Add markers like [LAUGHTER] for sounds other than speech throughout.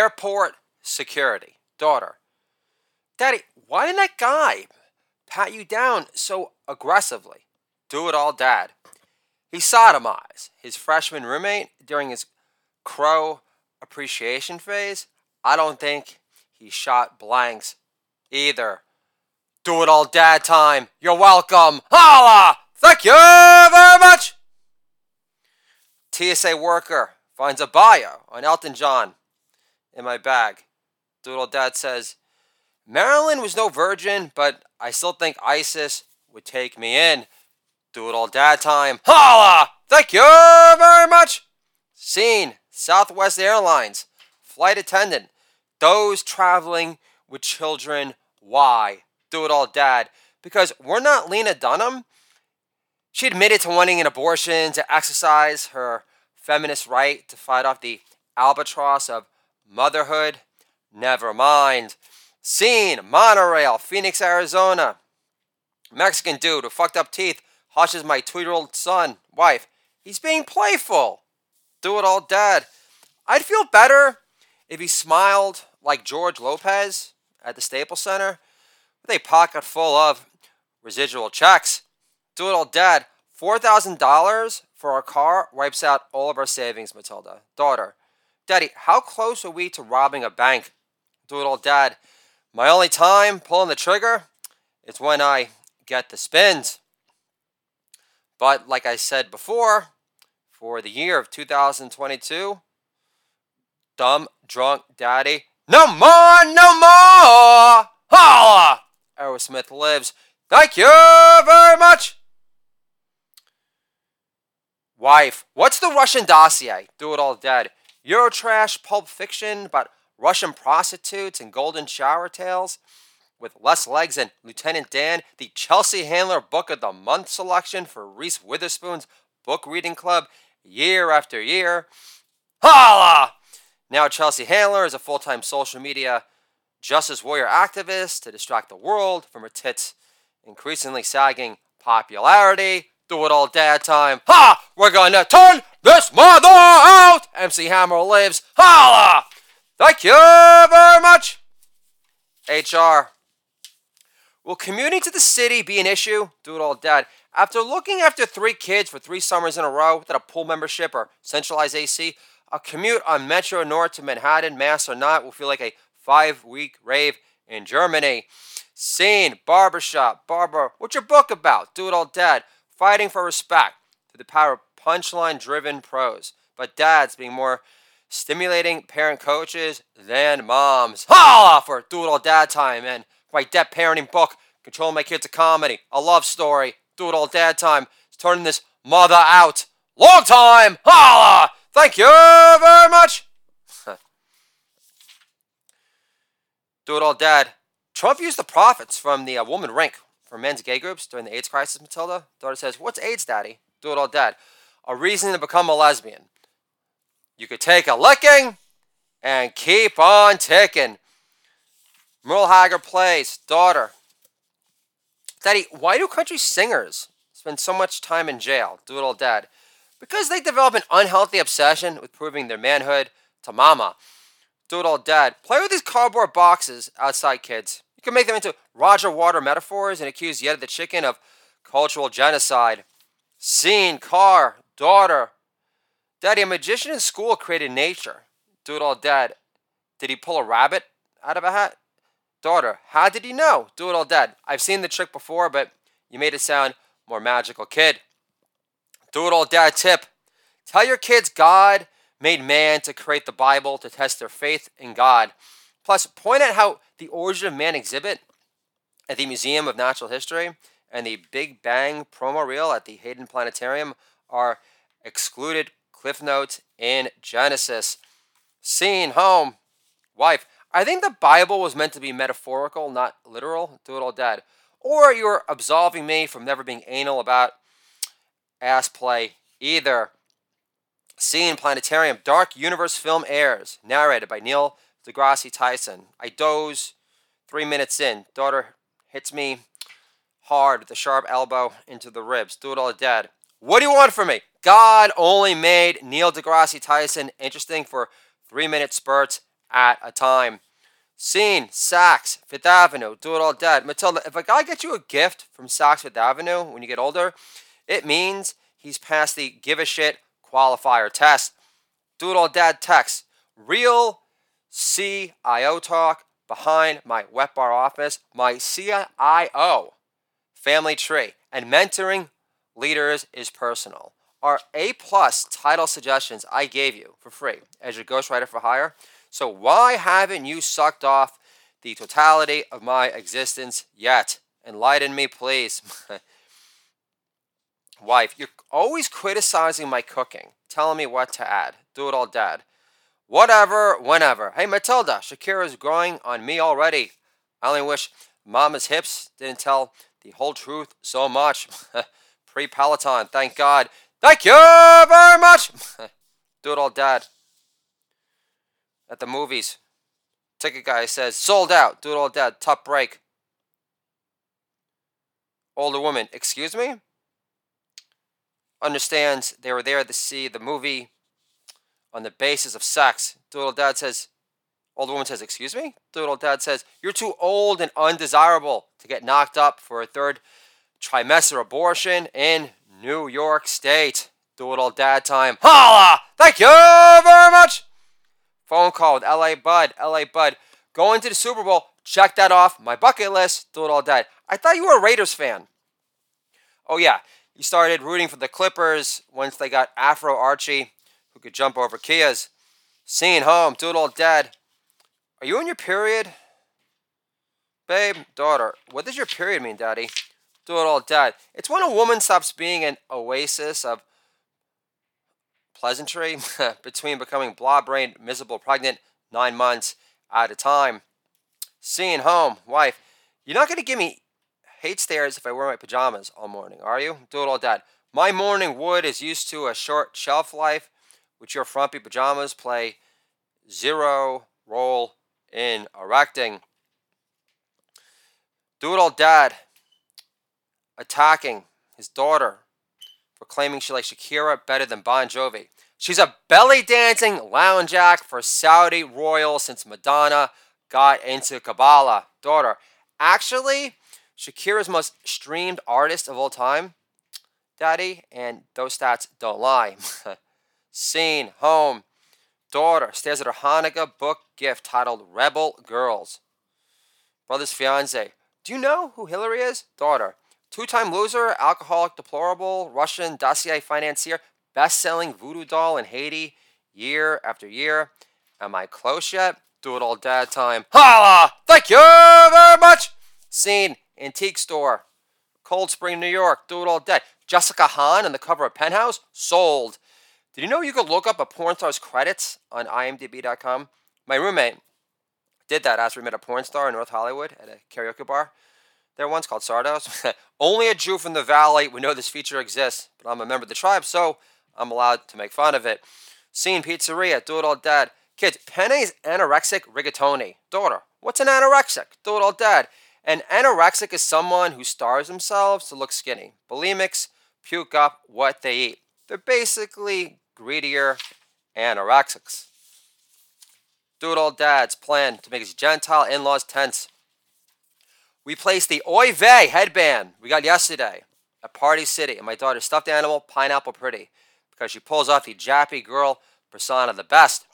Airport security. Daughter. Daddy, why didn't that guy pat you down so aggressively? Do it all, Dad. He sodomized his freshman roommate during his crow appreciation phase. I don't think he shot blanks either. Do it all, Dad time. You're welcome. Holla! Thank you very much. TSA worker finds a bio on Elton John in my bag. Doodle Dad says, Marilyn was no virgin, but I still think ISIS would take me in. Doodle Dad time. Holla! Thank you very much. Scene Southwest Airlines. Flight attendant. Those traveling with children. Why? Do it all, Dad. Because we're not Lena Dunham. She admitted to wanting an abortion to exercise her feminist right to fight off the albatross of motherhood. Never mind. Scene Monorail, Phoenix, Arizona. Mexican dude with fucked up teeth hushes my two year old son, wife. He's being playful. Do it all, dad. I'd feel better if he smiled like George Lopez at the Staples Center with a pocket full of residual checks. Do it all, dad. $4,000 for our car wipes out all of our savings, Matilda. Daughter, Daddy, how close are we to robbing a bank? Do it all, Dad. My only time pulling the trigger is when I get the spins. But like I said before, for the year of 2022, dumb, drunk daddy, no more, no more! Holla! Aerosmith lives. Thank you very much! Wife, what's the Russian dossier? Do it all dead. Eurotrash pulp fiction about Russian prostitutes and golden shower tales with less legs than Lieutenant Dan, the Chelsea Handler Book of the Month selection for Reese Witherspoon's book reading club year after year. Holla! Now Chelsea Handler is a full-time social media justice warrior activist to distract the world from her tits increasingly sagging popularity. Do it all dad time. Ha! We're gonna turn this mother out! MC Hammer lives. Holla! Thank you very much. HR. Will commuting to the city be an issue? Do it all dad. After looking after three kids for three summers in a row without a pool membership or centralized AC, a commute on Metro North to Manhattan, Mass or not, will feel like a five week rave in Germany. Scene, barbershop, barber. What's your book about? Do it all dad. Fighting for respect to the power of punchline driven pros, but dads being more stimulating parent coaches than moms. Holla for do it all dad time and my dad parenting book, Controlling My Kids a Comedy, a love story, do it all dad time. It's turning this mother out. Long time! Holla! Thank you very much! do it all dad. Trump used the profits from the uh, Wollman Rink for men's gay groups during the AIDS crisis, Matilda. Daughter says, What's AIDS, daddy? Do it all dad. A reason to become a lesbian. You could take a licking and keep on ticking. Merle Haggard plays daughter. Daddy, why do country singers spend so much time in jail? Do it all, Dad. Because they develop an unhealthy obsession with proving their manhood to mama. Do it all, Dad. Play with these cardboard boxes outside, kids. You can make them into Roger Water metaphors and accuse Yet the Chicken of cultural genocide. Scene, car, daughter, Daddy, a magician in school created nature. Do it all, Dad. Did he pull a rabbit out of a hat? Daughter, how did he know? Do it all, Dad. I've seen the trick before, but you made it sound more magical, kid. Do it all, Dad tip. Tell your kids God made man to create the Bible to test their faith in God. Plus, point out how the Origin of Man exhibit at the Museum of Natural History and the Big Bang promo reel at the Hayden Planetarium are excluded Cliff Notes in Genesis. Scene, home, wife. I think the Bible was meant to be metaphorical, not literal. Do it all dead. Or you're absolving me from never being anal about ass play either. Scene Planetarium Dark Universe film airs, narrated by Neil deGrasse Tyson. I doze three minutes in. Daughter hits me hard with a sharp elbow into the ribs. Do it all dead. What do you want from me? God only made Neil deGrasse Tyson interesting for three minute spurts at a time. Scene, Saks, Fifth Avenue, do it all dead. Matilda, if a guy gets you a gift from Saks Fifth Avenue when you get older, it means he's passed the give a shit qualifier test. Do it all dad text. Real CIO talk behind my wet bar office, my CIO family tree, and mentoring leaders is personal. Are A plus title suggestions I gave you for free as your ghostwriter for hire so why haven't you sucked off the totality of my existence yet? Enlighten me, please. [LAUGHS] Wife, you're always criticizing my cooking, telling me what to add. Do it all, Dad. Whatever, whenever. Hey, Matilda, Shakira's growing on me already. I only wish Mama's hips didn't tell the whole truth so much. [LAUGHS] Pre Peloton, thank God. Thank you very much. Do it all, Dad at the movies. Ticket guy says, sold out, do it all dad. top break. Older woman, excuse me? Understands they were there to see the movie on the basis of sex. Doodle dad says, Old woman says, excuse me? Doodle dad says, you're too old and undesirable to get knocked up for a third trimester abortion in New York State. Doodle dad time. Holla! Thank you very much! Phone call with LA Bud. LA Bud. Going to the Super Bowl. Check that off. My bucket list. Do it all. I thought you were a Raiders fan. Oh, yeah. You started rooting for the Clippers once they got Afro Archie, who could jump over Kias. Seeing home. Do it all dead. Are you in your period? Babe, daughter, what does your period mean, Daddy? Do it all dead. It's when a woman stops being an oasis of pleasantry [LAUGHS] between becoming blah brained, miserable, pregnant nine months at a time. Seeing home, wife, you're not going to give me hate stares if I wear my pajamas all morning, are you? Do it all dad. My morning wood is used to a short shelf life, which your frumpy pajamas play zero role in erecting. Do it all dad attacking his daughter for claiming she likes Shakira better than Bon Jovi. She's a belly dancing lounge act for Saudi royal since Madonna got into Kabbalah. Daughter. Actually, Shakira's most streamed artist of all time, Daddy, and those stats don't lie. [LAUGHS] Scene, home, daughter stares at her Hanukkah book gift titled Rebel Girls. Brother's fiance. Do you know who Hillary is? Daughter. Two time loser, alcoholic, deplorable, Russian dossier financier, best selling voodoo doll in Haiti year after year. Am I close yet? Do it all dad time. Holla! Thank you very much! Scene, antique store. Cold Spring, New York. Do it all dead. Jessica Hahn on the cover of Penthouse. Sold. Did you know you could look up a porn star's credits on imdb.com? My roommate did that after we met a porn star in North Hollywood at a karaoke bar there once called Sardos. [LAUGHS] Only a Jew from the valley would know this feature exists, but I'm a member of the tribe, so I'm allowed to make fun of it. Scene Pizzeria, do it all dad. Kids, Penny's anorexic rigatoni. Daughter, what's an anorexic? Do it all dad. An anorexic is someone who starves themselves to look skinny. Bulimics puke up what they eat. They're basically greedier anorexics. Do it all dad's plan to make his Gentile in laws tense we placed the Oy Vey headband we got yesterday at Party City, and my daughter's stuffed animal, Pineapple Pretty, because she pulls off the jappy girl persona the best.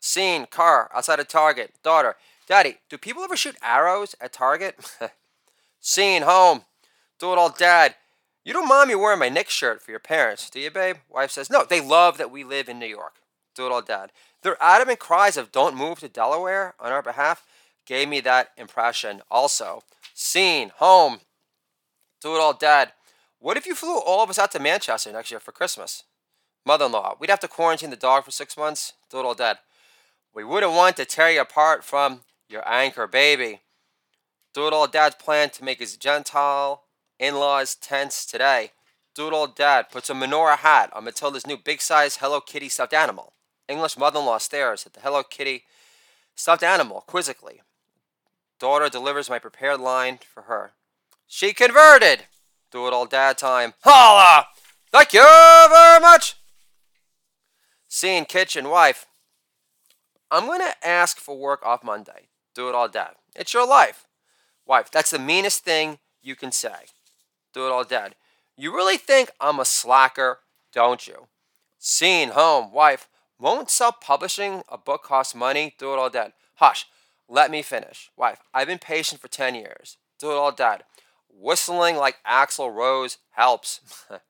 Scene, car, outside of Target. Daughter, Daddy, do people ever shoot arrows at Target? [LAUGHS] Scene, home. Do it all, Dad. You don't mind me wearing my Knicks shirt for your parents, do you, babe? Wife says, No, they love that we live in New York. Do it all, Dad. Their adamant cries of don't move to Delaware on our behalf gave me that impression also. Scene, home, do it all dad. What if you flew all of us out to Manchester next year for Christmas? Mother in law, we'd have to quarantine the dog for six months. Do it all Dad. We wouldn't want to tear you apart from your anchor baby. Do it all dad's plan to make his Gentile in laws tense today. It all dad puts a menorah hat on Matilda's new big size Hello Kitty stuffed animal. English mother in law stares at the Hello Kitty stuffed animal quizzically. Daughter delivers my prepared line for her. She converted! Do it all dad time. Holla! Thank you very much! Scene kitchen wife. I'm to ask for work off Monday. Do it all dad. It's your life. Wife, that's the meanest thing you can say. Do it all dad. You really think I'm a slacker, don't you? Scene, home, wife. Won't self publishing a book cost money? Do it all dad. Hush. Let me finish. Wife, I've been patient for 10 years. Do it all dad. Whistling like Axl Rose helps. [LAUGHS]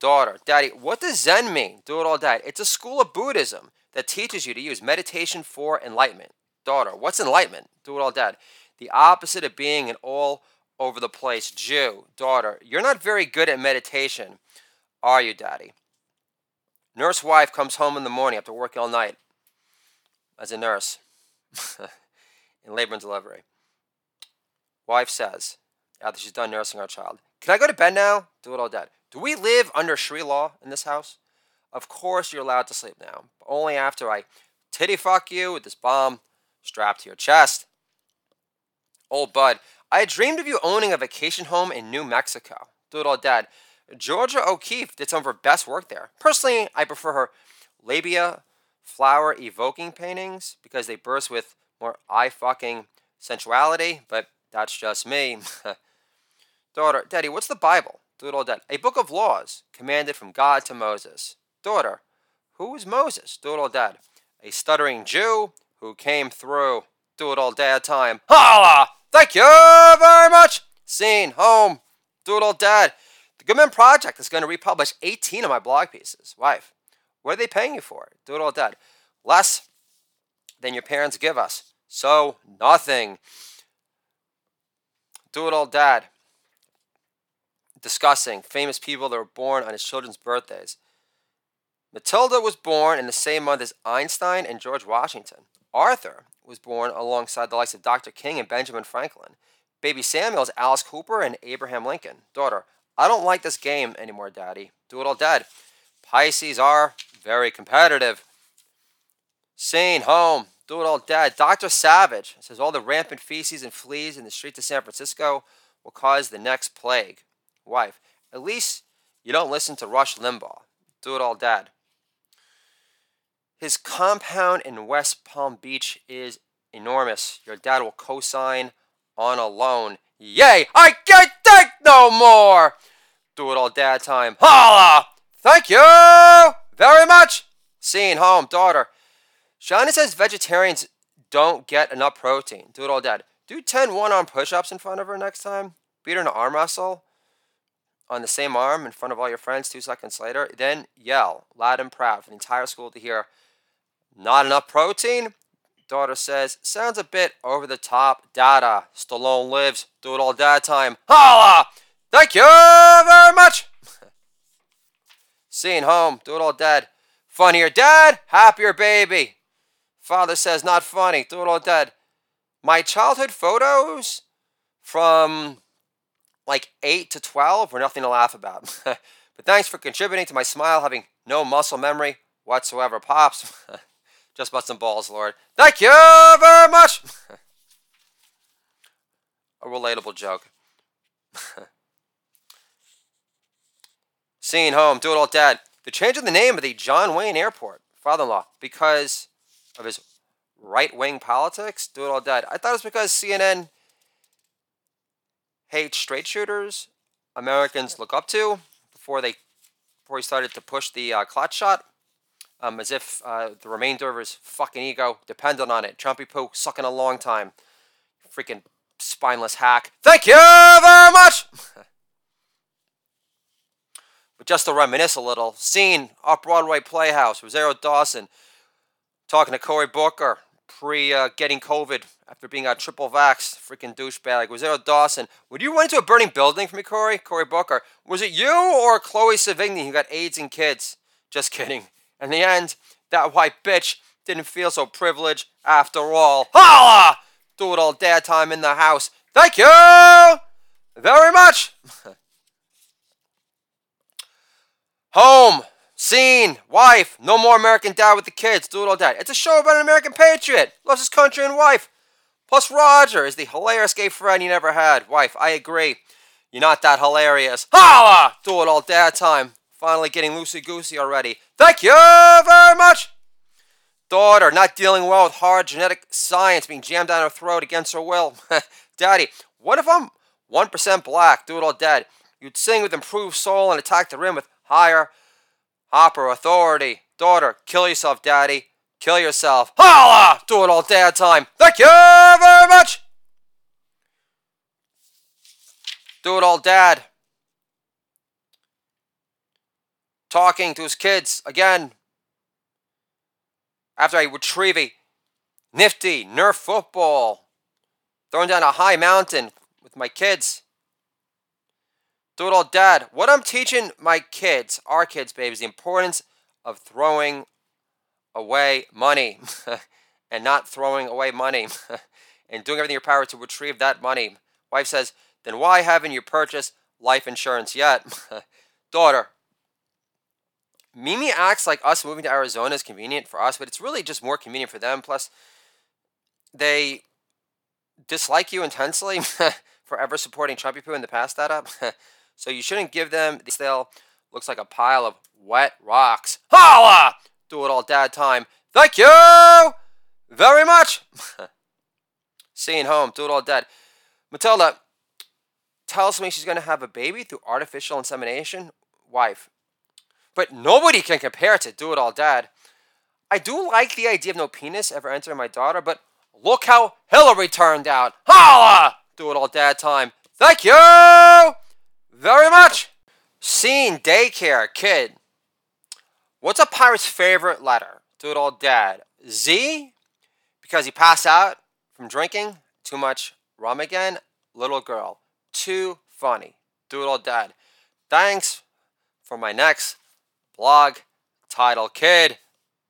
Daughter, Daddy, what does Zen mean? Do it all dad. It's a school of Buddhism that teaches you to use meditation for enlightenment. Daughter, what's enlightenment? Do it all dad. The opposite of being an all over the place Jew. Daughter, you're not very good at meditation, are you, Daddy? Nurse wife comes home in the morning after working all night as a nurse [LAUGHS] in labor and delivery. Wife says, after she's done nursing our child, Can I go to bed now? Do it all dead. Do we live under Sri law in this house? Of course you're allowed to sleep now, but only after I titty fuck you with this bomb strapped to your chest. Old bud, I had dreamed of you owning a vacation home in New Mexico. Do oh, it all dead. Georgia O'Keeffe did some of her best work there. Personally, I prefer her labia flower evoking paintings because they burst with more eye fucking sensuality, but that's just me. [LAUGHS] Daughter, Daddy, what's the Bible? Do oh, it all dead. A book of laws commanded from God to Moses. Daughter, who is Moses? Do oh, it all dead. A stuttering Jew who came through. Do it all dad time. Holla! Thank you very much. Scene, home. Do it all dad. The Good Men Project is going to republish 18 of my blog pieces. Wife, what are they paying you for? Do it all dead. Less than your parents give us. So, nothing. Do it all dad. Discussing famous people that were born on his children's birthdays. Matilda was born in the same month as Einstein and George Washington. Arthur was born alongside the likes of Dr. King and Benjamin Franklin. Baby Samuel is Alice Cooper and Abraham Lincoln. Daughter, I don't like this game anymore, Daddy. Do it all dead. Pisces are very competitive. Scene, home, do it all dead. Dr. Savage says all the rampant feces and fleas in the streets of San Francisco will cause the next plague. Wife, at least you don't listen to Rush Limbaugh. Do it all dead. His compound in West Palm Beach is enormous. Your dad will co sign on a loan. Yay! I can't take no more! Do it all dad time. Holla! Thank you very much. Seeing home, daughter. Shauna says vegetarians don't get enough protein. Do it all dad. Do 10 one arm push ups in front of her next time. Beat her in an arm wrestle on the same arm in front of all your friends two seconds later. Then yell loud and proud for the entire school to hear. Not enough protein? Daughter says, sounds a bit over the top. Dada. Stallone lives. Do it all dad time. Holla! Thank you very much. [LAUGHS] Scene home. Do it all dead. Funnier dad, happier baby. Father says not funny. Do it all dead. My childhood photos from like 8 to 12 were nothing to laugh about. [LAUGHS] but thanks for contributing to my smile having no muscle memory whatsoever. Pops, [LAUGHS] just bust some balls, Lord. Thank you very much. [LAUGHS] A relatable joke. [LAUGHS] Scene home, do it all dad. The change of the name of the John Wayne Airport, father in law, because of his right wing politics, do it all dad. I thought it was because CNN hates straight shooters, Americans look up to before they before he started to push the uh, clutch shot. Um, as if uh, the remainder of his fucking ego depended on it. Trumpy poo sucking a long time. Freaking spineless hack. Thank you very much! [LAUGHS] But just to reminisce a little, scene off Broadway Playhouse, Rosario Dawson talking to Cory Booker pre uh, getting COVID after being a triple vax, freaking douchebag. Rosario Dawson, would you run into a burning building for me, Cory? Cory Booker, was it you or Chloe Sevigny who got AIDS and kids? Just kidding. In the end, that white bitch didn't feel so privileged after all. Holla! Do it all dad time in the house. Thank you very much. [LAUGHS] Home, scene, wife, no more American dad with the kids, do it all dad. It's a show about an American patriot, loves his country and wife. Plus, Roger is the hilarious gay friend you never had. Wife, I agree. You're not that hilarious. Holla! Do it all dad time. Finally getting loosey goosey already. Thank you very much. Daughter, not dealing well with hard genetic science being jammed down her throat against her will. [LAUGHS] Daddy, what if I'm 1% black? Do it all dead. You'd sing with improved soul and attack the rim with higher hopper authority. Daughter, kill yourself, daddy. Kill yourself. Holla! Do it all dad time. Thank you very much. Do it all dad. Talking to his kids again. After I retrieve a nifty Nerf football. Throwing down a high mountain with my kids. Do it all dad. What I'm teaching my kids, our kids, babies, the importance of throwing away money [LAUGHS] and not throwing away money [LAUGHS] and doing everything in your power to retrieve that money. Wife says, then why haven't you purchased life insurance yet? [LAUGHS] Daughter, Mimi acts like us moving to Arizona is convenient for us, but it's really just more convenient for them. Plus, they dislike you intensely [LAUGHS] for ever supporting Trumpy Poo in the past that up. [LAUGHS] so you shouldn't give them the still looks like a pile of wet rocks. Holla! Do it all dad time. Thank you very much. [LAUGHS] Seeing home, do it all dad. Matilda tells me she's going to have a baby through artificial insemination. Wife. But nobody can compare to do it all dad. I do like the idea of no penis ever entering my daughter, but look how Hillary turned out. Holla! Do it all dad time. Thank you very much. Scene daycare kid. What's a pirate's favorite letter? Do it all dad. Z? Because he passed out from drinking too much rum again. Little girl. Too funny. Do it all dad. Thanks for my next blog title kid.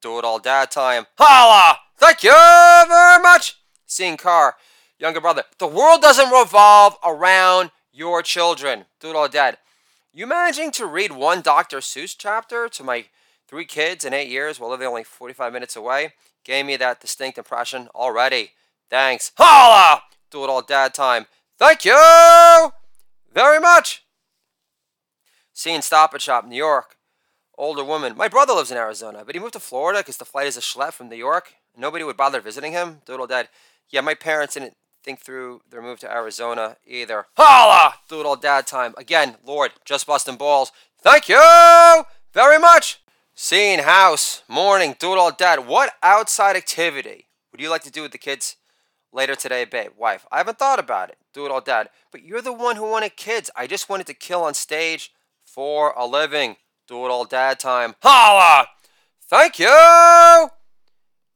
Do it all dad time. Holla! Thank you very much. Seeing car. Younger brother. The world doesn't revolve around your children. Do it all dad. You managing to read one Dr. Seuss chapter to my three kids in eight years while living only 45 minutes away gave me that distinct impression already. Thanks. Holla! Do it all dad time. Thank you very much. Seeing Stop and Shop, New York. Older woman. My brother lives in Arizona, but he moved to Florida because the flight is a schlep from New York. Nobody would bother visiting him. Doodle dad. Yeah, my parents didn't think through their move to Arizona either. Holla! Doodle dad time. Again, Lord, just busting balls. Thank you very much. Seeing house, morning, doodle dad. What outside activity would you like to do with the kids later today, babe? Wife, I haven't thought about it. Do it all dad. But you're the one who wanted kids. I just wanted to kill on stage for a living. Do it all dad time. Holla! Thank you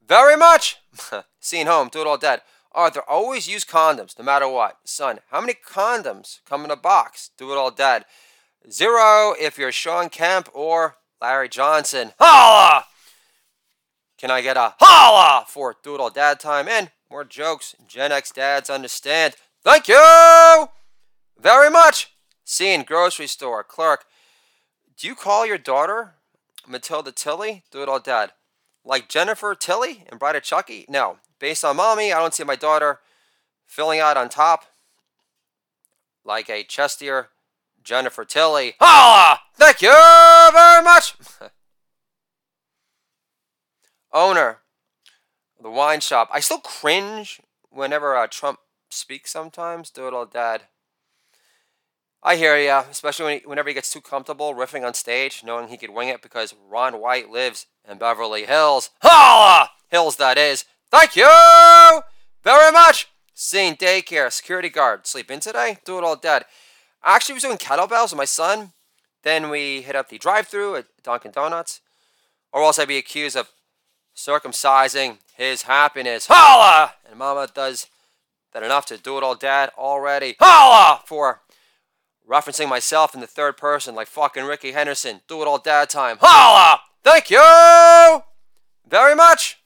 very much. [LAUGHS] Seeing home, do it all dad. Arthur, always use condoms, no matter what. Son, how many condoms come in a box? Do it all, Dad. Zero if you're Shawn Kemp or Larry Johnson. Holla! Can I get a holla for Do It All Dad time? And more jokes Gen X dads understand. Thank you very much. Scene, grocery store, clerk. Do you call your daughter Matilda Tilly? Do It All Dad. Like Jennifer Tilly and Bride of Chucky? No. Based on mommy, I don't see my daughter filling out on top like a chestier Jennifer Tilly. Holla! Thank you very much! [LAUGHS] Owner the wine shop. I still cringe whenever uh, Trump speaks sometimes. Do it all dad. I hear ya, especially when he, whenever he gets too comfortable riffing on stage, knowing he could wing it because Ron White lives in Beverly Hills. Holla! Hills, that is. Thank you very much. Seeing daycare, security guard, sleep in today, do it all dead. I actually was doing kettlebells with my son. Then we hit up the drive through at Dunkin' Donuts. Or else I'd be accused of circumcising his happiness. Holla! And mama does that enough to do it all dad already. Holla! For referencing myself in the third person like fucking Rickey Henderson. Do it all dad time. Holla! Thank you very much.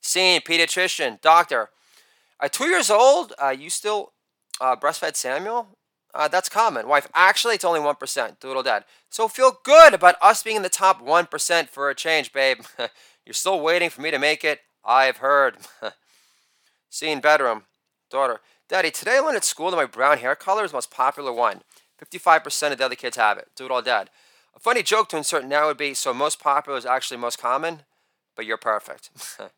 Seeing pediatrician, doctor. At two years old, uh, you still uh, breastfed Samuel? Uh, that's common. Wife, actually, it's only 1%. Doodle dad. So feel good about us being in the top 1% for a change, babe. [LAUGHS] You're still waiting for me to make it. I've heard. [LAUGHS] Seeing bedroom. Daughter. Daddy, today I learned at school that my brown hair color is the most popular one. 55% of the other kids have it. Do it all dad. A funny joke to insert now would be so most popular is actually most common. but you're perfect. [LAUGHS]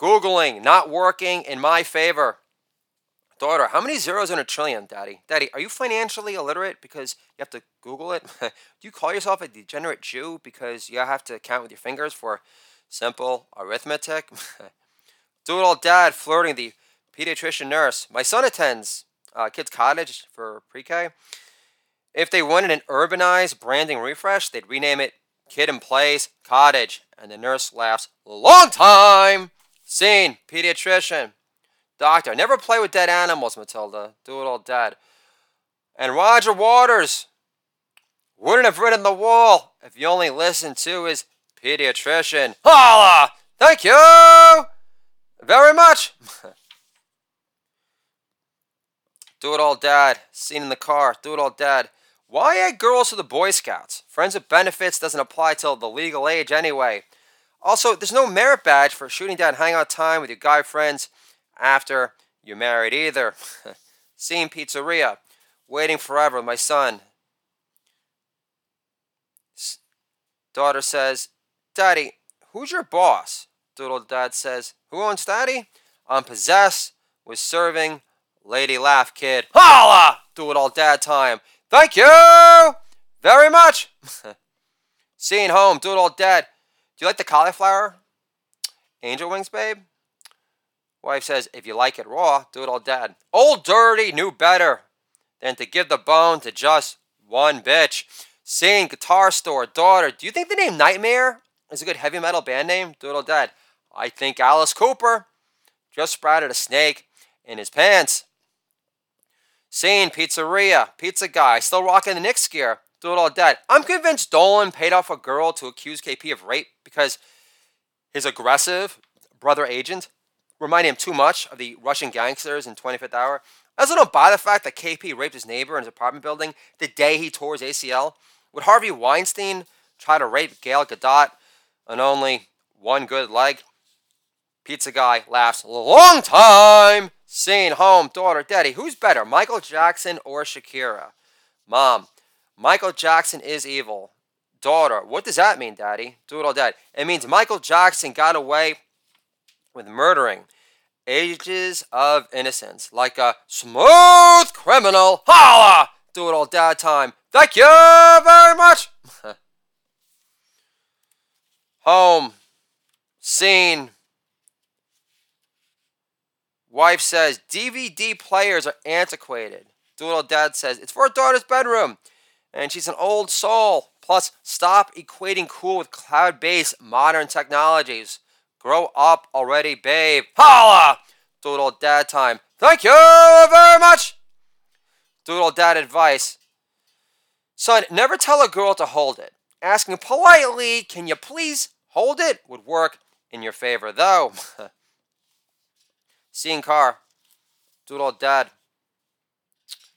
Googling, not working in my favor. Daughter, how many zeros in a trillion, Daddy? Daddy, are you financially illiterate because you have to Google it? [LAUGHS] Do you call yourself a degenerate Jew because you have to count with your fingers for simple arithmetic? [LAUGHS] Do it all, dad flirting the pediatrician nurse. My son attends uh, kids' cottage for pre-K. If they wanted an urbanized branding refresh, they'd rename it Kid and Plays Cottage. And the nurse laughs, Long time! Scene, pediatrician. Doctor, never play with dead animals, Matilda. Do it all dead. And Roger Waters wouldn't have written the wall if you only listened to his pediatrician. Holla! Thank you very much. [LAUGHS] Do it all dad. Seen in the car. Do it all dad. Why add girls to the Boy Scouts? Friends with benefits doesn't apply till the legal age anyway. Also, there's no merit badge for shooting down hangout time with your guy friends after you're married either. [LAUGHS] Seeing pizzeria. Waiting forever with my son. Daughter says, Daddy, who's your boss? Doodle dad says, Who owns daddy? I'm possessed with serving Lady Laugh Kid. Holla! Do it all dad time. Thank you very much. [LAUGHS] Seeing home, do it all dad. Do you like the cauliflower? Angel wings, babe? Wife says, if you like it raw, do it all dad. Old Dirty knew better than to give the bone to just one bitch. Seeing guitar store, daughter. Do you think the name Nightmare is a good heavy metal band name? Do it all dad. I think Alice Cooper just sprouted a snake in his pants. Seeing pizzeria, pizza guy, still rocking the Knicks gear. Do it all dead. I'm convinced Dolan paid off a girl to accuse KP of rape because his aggressive brother agent reminded him too much of the Russian gangsters in 25th Hour. I also don't buy the fact that KP raped his neighbor in his apartment building the day he tore his ACL. Would Harvey Weinstein try to rape Gal Gadot on only one good leg? Pizza guy laughs. A long time Seeing home, daughter, daddy, who's better, Michael Jackson or Shakira? Mom, Michael Jackson is evil. Daughter, what does that mean, daddy? Do it all dad. It means Michael Jackson got away with murdering ages of innocence like a smooth criminal. Holla! Do it all dad time. Thank you very much. [LAUGHS] home. Scene. Wife says DVD players are antiquated. Doodle dad says it's for daughter's bedroom. And she's an old soul. Plus, stop equating cool with cloud based modern technologies. Grow up already, babe. Holla! Doodle dad time. Thank you very much. Doodle dad advice. Son, never tell a girl to hold it. Asking politely, can you please hold it, would work in your favor, though. [LAUGHS] Seeing car. Doodle Dad.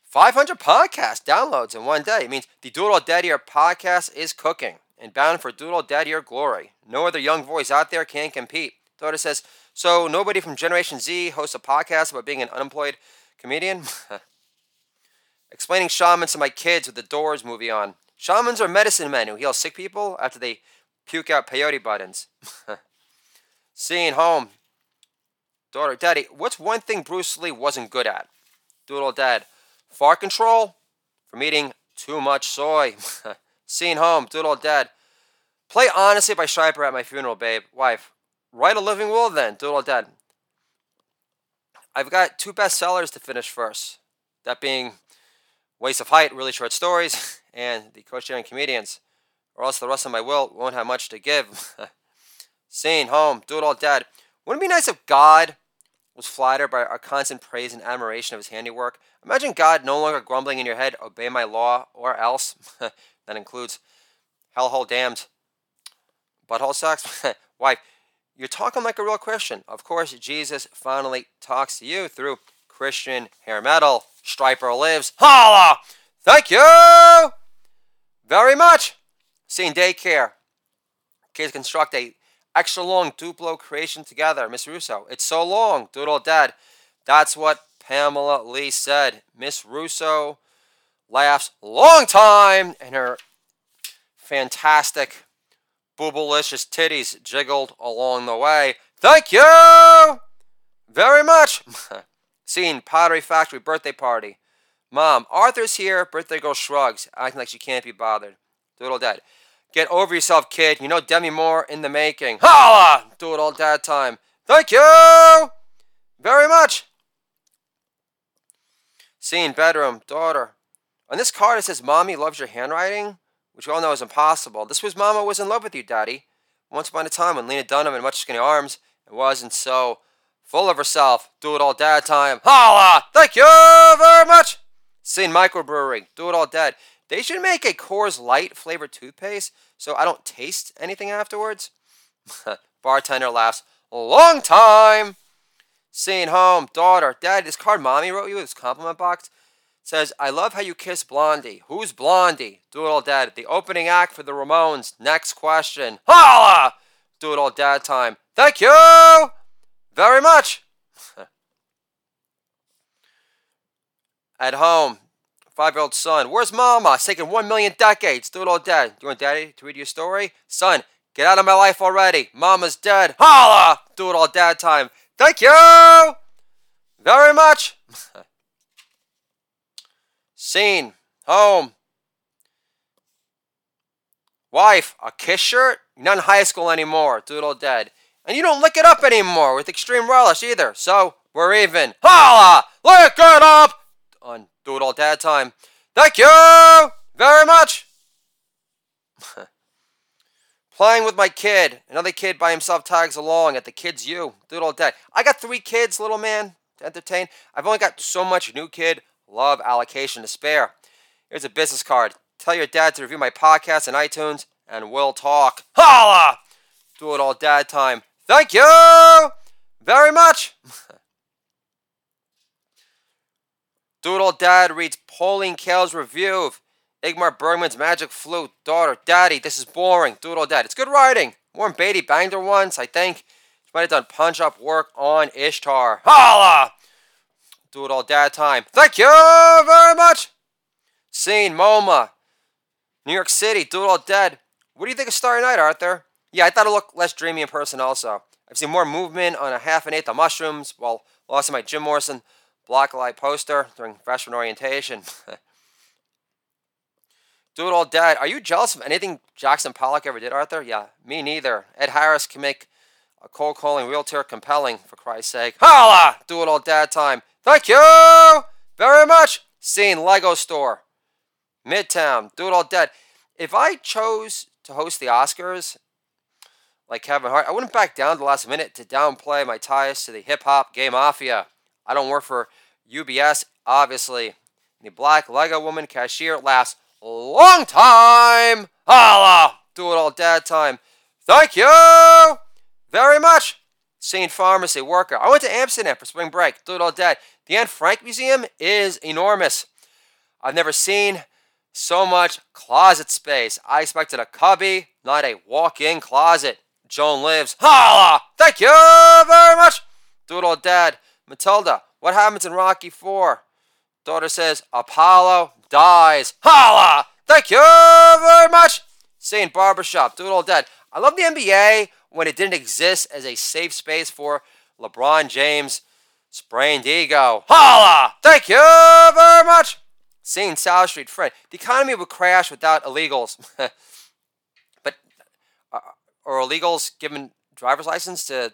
500 podcast downloads in one day. It means the Doodle Daddier podcast is cooking and bound for Doodle Daddier glory. No other young voice out there can compete. Daughter says, So nobody from Generation Z hosts a podcast about being an unemployed comedian? [LAUGHS] Explaining shamans to my kids with the Doors movie on. Shamans are medicine men who heal sick people after they puke out peyote buttons. [LAUGHS] Seeing home. Daughter, Daddy, what's one thing Bruce Lee wasn't good at? Doodle Dad, fart control from eating too much soy. [LAUGHS] Scene home, Doodle Dad, play Honestly by Stryper at my funeral, babe. Wife, write a living will then, Doodle Dad. I've got two bestsellers to finish first. That being Waste of Height, really short stories, [LAUGHS] and The Coach Sharing Comedians, or else the rest of my will won't have much to give. [LAUGHS] Scene home, Doodle Dad. Wouldn't it be nice if God was flattered by our constant praise and admiration of his handiwork? Imagine God no longer grumbling in your head, obey my law, or else. [LAUGHS] that includes hellhole damned butthole sucks. [LAUGHS] Why, you're talking like a real Christian. Of course, Jesus finally talks to you through Christian hair metal. Stryper lives. Holla! Thank you very much. Seeing daycare. Kids construct a extra long Duplo creation together, Miss Russo. It's so long, Doodle Dad. That's what Pamela Lee said. Miss Russo laughs long time and her fantastic boobalicious titties jiggled along the way. Thank you very much. [LAUGHS] Scene Pottery Factory birthday party. Mom, Arthur's here. Birthday girl shrugs, acting like she can't be bothered. Doodle dad. Get over yourself, kid. You know Demi Moore in the making. Holla! Do it all dad time. Thank you very much. Scene bedroom, daughter. On this card it says Mommy loves your handwriting, which we all know is impossible. This was Mama was in love with you, Daddy. Once upon a time when Lena Dunham had much skinny arms and wasn't so full of herself. Do it all dad time. Holla! Thank you very much. Scene microbrewery. Do it all dad. They should make a Coors Light flavored toothpaste so I don't taste anything afterwards. [LAUGHS] Bartender laughs. Long time. Scene home. Daughter. Dad, this card mommy wrote you, this compliment box, says, I love how you kiss Blondie. Who's Blondie? Do it all dad. The opening act for the Ramones. Next question. Holla! Do it all dad time. Thank you very much. [LAUGHS] At home, five year old son, where's mama? It's taken one million decades. Do it all dead. Do you want daddy to read you a story? Son, get out of my life already. Mama's dead. Holla! Do it all dad time. Thank you very much. [LAUGHS] Scene, home. Wife, a kiss shirt? You're not in high school anymore. Do it all dead. And you don't lick it up anymore with extreme relish either. So, we're even. Holla! Lick it up! Do It All Dad time. Thank you very much! [LAUGHS] Playing with my kid. Another kid by himself tags along at the Kids you. Do It All Dad. I got three kids, little man, to entertain. I've only got so much new kid love allocation to spare. Here's a business card. Tell your dad to review my podcast on iTunes, and we'll talk. Holla! Do It All Dad time. Thank you very much. [LAUGHS] Doodle Dad reads Pauline Kael's review of Ingmar Bergman's Magic Flute. Daughter, Daddy, this is boring. Doodle Dad. It's good writing. Warren Beatty banged her once, I think. She might have done punch up work on Ishtar. Holla! Doodle Dad time. Thank you very much. Scene MoMA. New York City. Doodle Dead. What do you think of Starry Night, Arthur? Yeah, I thought it looked less dreamy in person also. I've seen more movement on a half an eighth of mushrooms while lost my Jim Morrison blacklight poster during freshman orientation. [LAUGHS] Do it all dad. Are you jealous of anything Jackson Pollock ever did, Arthur? Yeah, me neither. Ed Harris can make a cold calling wheelchair compelling, for Christ's sake. Holla! Do it all dad time. Thank you very much. Scene Lego store. Midtown. Do it all dead. If I chose to host the Oscars like Kevin Hart, I wouldn't back down the last minute to downplay my ties to the hip hop gay mafia. I don't work for UBS, obviously. The black Lego woman cashier lasts a long time. Holla! Do it all dad time. Thank you very much. Scene pharmacy worker. I went to Amsterdam for spring break. Do it all dad. The Anne Frank Museum is enormous. I've never seen so much closet space. I expected a cubby, not a walk-in closet. Joan lives. Holla! Thank you very much. Do it all dad. Matilda, what happens in Rocky 4? Daughter says, Apollo dies. Holla! Thank you very much. Scene barbershop. Do it all dead. I love the NBA when it didn't exist as a safe space for LeBron James' sprained ego. Holla! Thank you very much. Scene South Street. Fred, the economy would crash without illegals. [LAUGHS] but uh, are illegals given driver's license to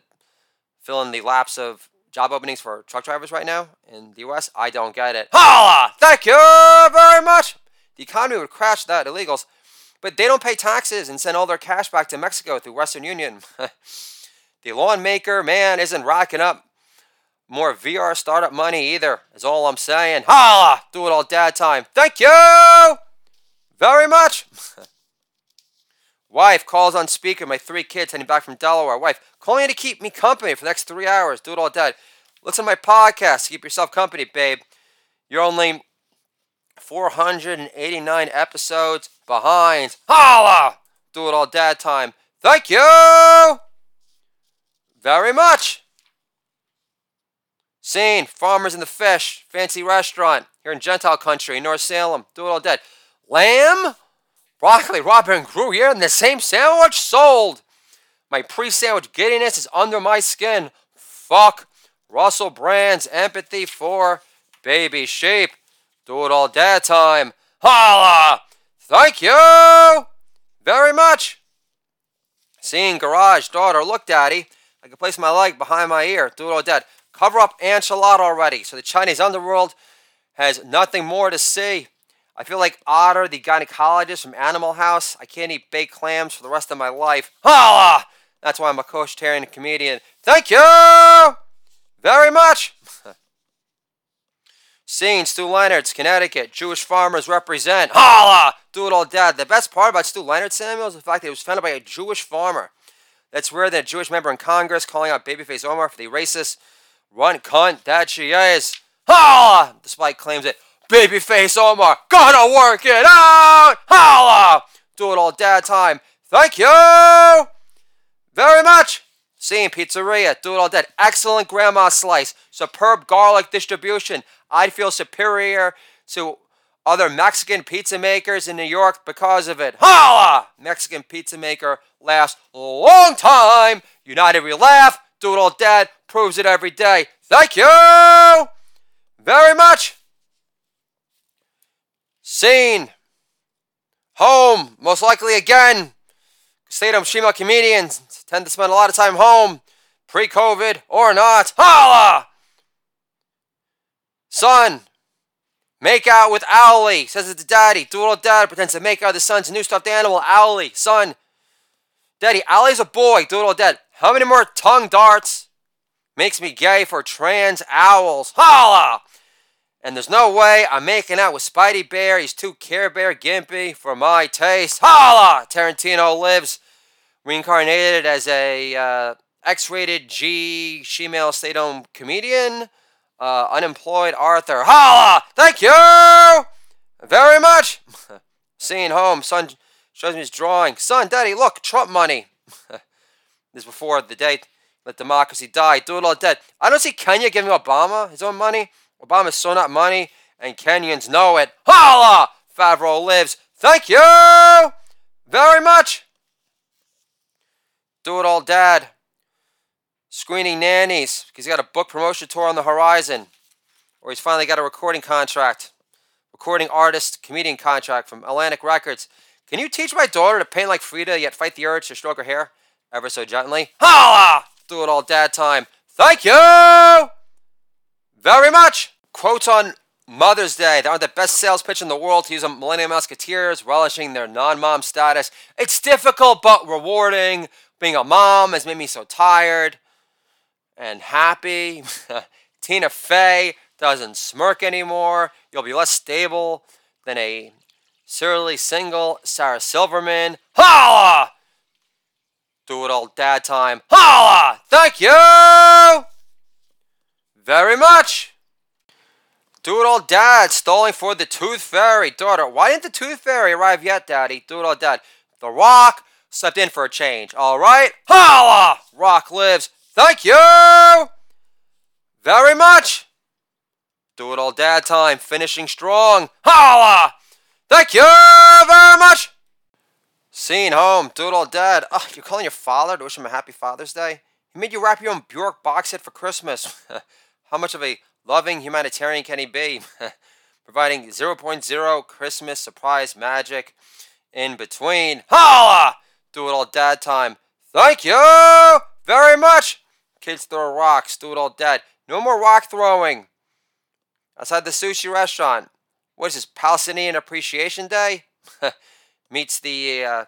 fill in the lapse of job openings for truck drivers right now in the U.S. I don't get it. Holla! Thank you very much. The economy would crash without illegals, but they don't pay taxes and send all their cash back to Mexico through Western Union. [LAUGHS] the lawmaker man isn't racking up more VR startup money either. Is all I'm saying. Holla! Do it all dad time. Thank you very much. [LAUGHS] Wife calls on speaker. My three kids heading back from Delaware. Wife calling to keep me company for the next three hours. Do it all dead. Listen to my podcast. to Keep yourself company, babe. You're only 489 episodes behind. Holla! Do it all dad time. Thank you very much. Scene Farmers in the Fish, fancy restaurant here in Gentile country, North Salem. Do it all dead. Lamb? Broccoli, Robin, and Gruyere in the same sandwich? Sold! My pre sandwich giddiness is under my skin. Fuck Russell Brand's empathy for baby sheep. Do it all dad time. Holla! Thank you very much. Seeing garage, daughter, look, daddy. I can place my leg behind my ear. Do it all dead. Cover up enchilada already so the Chinese underworld has nothing more to see. I feel like Otter, the gynecologist from Animal House. I can't eat baked clams for the rest of my life. Holla! That's why I'm a vegetarian comedian. Thank you very much. [LAUGHS] Scene, Stew Leonard's, Connecticut. Jewish farmers represent. Holla! Do it all dad. The best part about Stew Leonard, Samuel, is the fact that he was founded by a Jewish farmer. That's rare that a Jewish member in Congress calling out Babyface Omar for the racist run cunt that she is. Holla! Despite claims that Babyface Omar gonna work it out. Holla! Do it all dad time. Thank you very much. Seeing Pizzeria, do it all dead. Excellent grandma slice. Superb garlic distribution. I'd feel superior to other Mexican pizza makers in New York because of it. Holla! Mexican pizza maker lasts a long time. United we laugh. Do it all dead. Proves it every day. Thank you very much. Scene. Home. Most likely again. Stay-at-home Shima comedians tend to spend a lot of time home, pre-COVID or not. Holla! Son, make out with Owly. Says it to daddy. Doodle dad pretends to make out his son's new stuffed animal, Owly. Son, daddy, Owly's a boy. Doodle dad. How many more tongue darts? Makes me gay for trans owls. Holla! And there's no way I'm making out with Spidey Bear. He's too Care Bear gimpy for my taste. Holla! Tarantino lives reincarnated as a uh, X-rated G female stay-at-home comedian. Uh, unemployed Arthur. Holla! Thank you very much. [LAUGHS] Seeing home, son shows me his drawing. Son, daddy, look, Trump money. [LAUGHS] this is before the date. Let democracy die. Do it all dead. I don't see Kenya giving Obama his own money. Obama's so not money, and Kenyans know it. Holla! Favreau lives. Thank you very much. Do it all dad. Screening nannies because he got a book promotion tour on the horizon. Or he's finally got a recording contract. Recording artist, comedian contract from Atlantic Records. Can you teach my daughter to paint like Frida yet fight the urge to stroke her hair ever so gently? Holla! Do it all dad time. Thank you very much. Quotes on Mother's Day. They are the best sales pitch in the world to use a Millennium Musketeers, relishing their non mom status. It's difficult but rewarding. Being a mom has made me so tired and happy. [LAUGHS] Tina Fey doesn't smirk anymore. You'll be less stable than a serially single Sarah Silverman. Holla! Do it all dad time. Holla! Thank you very much. Do it all dad, stalling for the Tooth Fairy. Daughter, why didn't the Tooth Fairy arrive yet, Daddy? Do it all dad. The Rock, stepped in for a change. All right? Holla! Rock lives. Thank you very much. Do it all dad time. Finishing strong. Holla! Thank you very much. Scene home. Do it all dad. Oh, you're calling your father to wish him a happy Father's Day? He made you wrap your own Bjork box set for Christmas. [LAUGHS] How much of a loving humanitarian can he be? Providing 0.0 Christmas surprise magic in between. Holla! Do it all dad time. Thank you very much. Kids throw rocks. Do it all dad. No more rock throwing. Outside the sushi restaurant. What is this? Palestinian Appreciation Day? [LAUGHS] Meets the uh,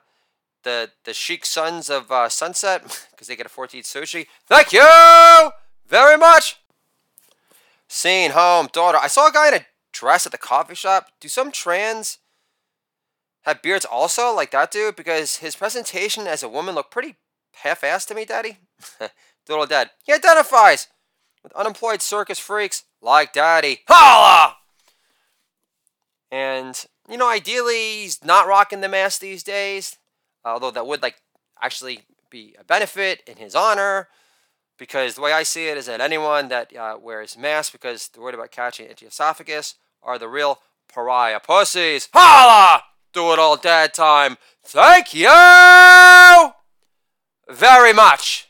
the the chic sons of uh, Sunset [LAUGHS] because they get a 14 sushi. Thank you very much. Scene home, daughter. I saw a guy in a dress at the coffee shop. Do some trans have beards also like that dude? Because his presentation as a woman looked pretty half-assed to me, Daddy. [LAUGHS] Doodle Dad. He identifies with unemployed circus freaks like Daddy. Holla! And, you know, ideally, he's not rocking the mask these days. Although that would, like, actually be a benefit in his honor. Because the way I see it is that anyone that uh, wears masks because they're worried about catching itchy esophagus are the real pariah pussies. Holla! Do it all dad time. Thank you very much.